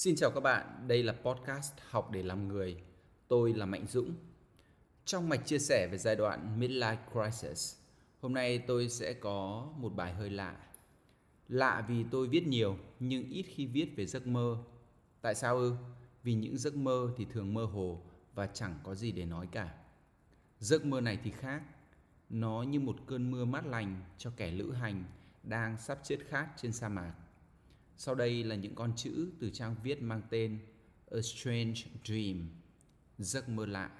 Xin chào các bạn, đây là podcast Học để làm người. Tôi là Mạnh Dũng. Trong mạch chia sẻ về giai đoạn midlife crisis, hôm nay tôi sẽ có một bài hơi lạ. Lạ vì tôi viết nhiều nhưng ít khi viết về giấc mơ. Tại sao ư? Vì những giấc mơ thì thường mơ hồ và chẳng có gì để nói cả. Giấc mơ này thì khác. Nó như một cơn mưa mát lành cho kẻ lữ hành đang sắp chết khát trên sa mạc sau đây là những con chữ từ trang viết mang tên A Strange Dream, giấc mơ lạ.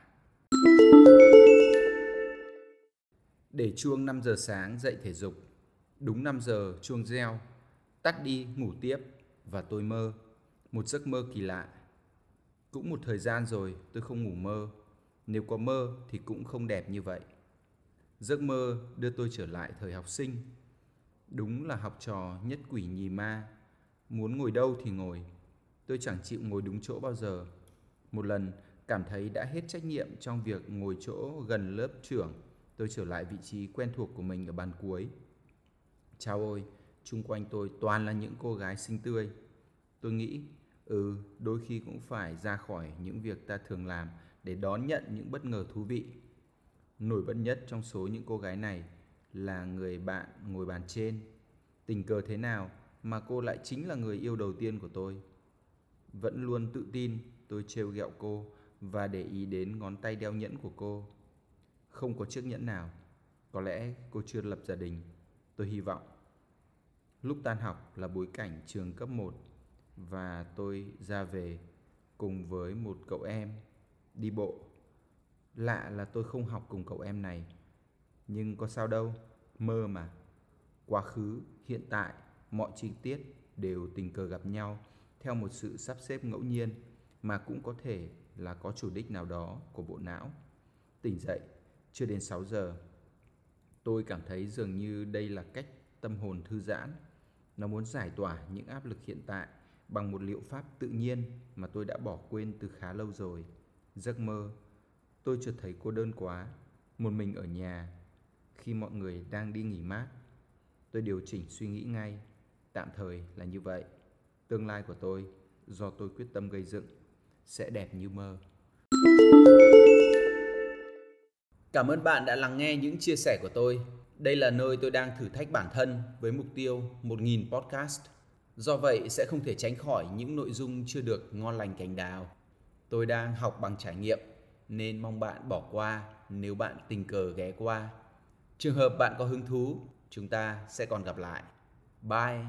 Để chuông 5 giờ sáng dậy thể dục, đúng 5 giờ chuông reo, tắt đi ngủ tiếp và tôi mơ, một giấc mơ kỳ lạ. Cũng một thời gian rồi tôi không ngủ mơ, nếu có mơ thì cũng không đẹp như vậy. Giấc mơ đưa tôi trở lại thời học sinh. Đúng là học trò nhất quỷ nhì ma Muốn ngồi đâu thì ngồi. Tôi chẳng chịu ngồi đúng chỗ bao giờ. Một lần cảm thấy đã hết trách nhiệm trong việc ngồi chỗ gần lớp trưởng, tôi trở lại vị trí quen thuộc của mình ở bàn cuối. Chao ôi, chung quanh tôi toàn là những cô gái xinh tươi. Tôi nghĩ, ừ, đôi khi cũng phải ra khỏi những việc ta thường làm để đón nhận những bất ngờ thú vị. Nổi bật nhất trong số những cô gái này là người bạn ngồi bàn trên. Tình cờ thế nào mà cô lại chính là người yêu đầu tiên của tôi. Vẫn luôn tự tin tôi trêu ghẹo cô và để ý đến ngón tay đeo nhẫn của cô. Không có chiếc nhẫn nào. Có lẽ cô chưa lập gia đình. Tôi hy vọng. Lúc tan học là bối cảnh trường cấp 1 và tôi ra về cùng với một cậu em đi bộ. Lạ là tôi không học cùng cậu em này. Nhưng có sao đâu, mơ mà. Quá khứ, hiện tại mọi chi tiết đều tình cờ gặp nhau theo một sự sắp xếp ngẫu nhiên mà cũng có thể là có chủ đích nào đó của bộ não. Tỉnh dậy, chưa đến 6 giờ. Tôi cảm thấy dường như đây là cách tâm hồn thư giãn. Nó muốn giải tỏa những áp lực hiện tại bằng một liệu pháp tự nhiên mà tôi đã bỏ quên từ khá lâu rồi. Giấc mơ. Tôi chợt thấy cô đơn quá, một mình ở nhà khi mọi người đang đi nghỉ mát. Tôi điều chỉnh suy nghĩ ngay Tạm thời là như vậy. Tương lai của tôi, do tôi quyết tâm gây dựng, sẽ đẹp như mơ. Cảm ơn bạn đã lắng nghe những chia sẻ của tôi. Đây là nơi tôi đang thử thách bản thân với mục tiêu 1.000 podcast. Do vậy sẽ không thể tránh khỏi những nội dung chưa được ngon lành cành đào. Tôi đang học bằng trải nghiệm nên mong bạn bỏ qua nếu bạn tình cờ ghé qua. Trường hợp bạn có hứng thú, chúng ta sẽ còn gặp lại. Bye.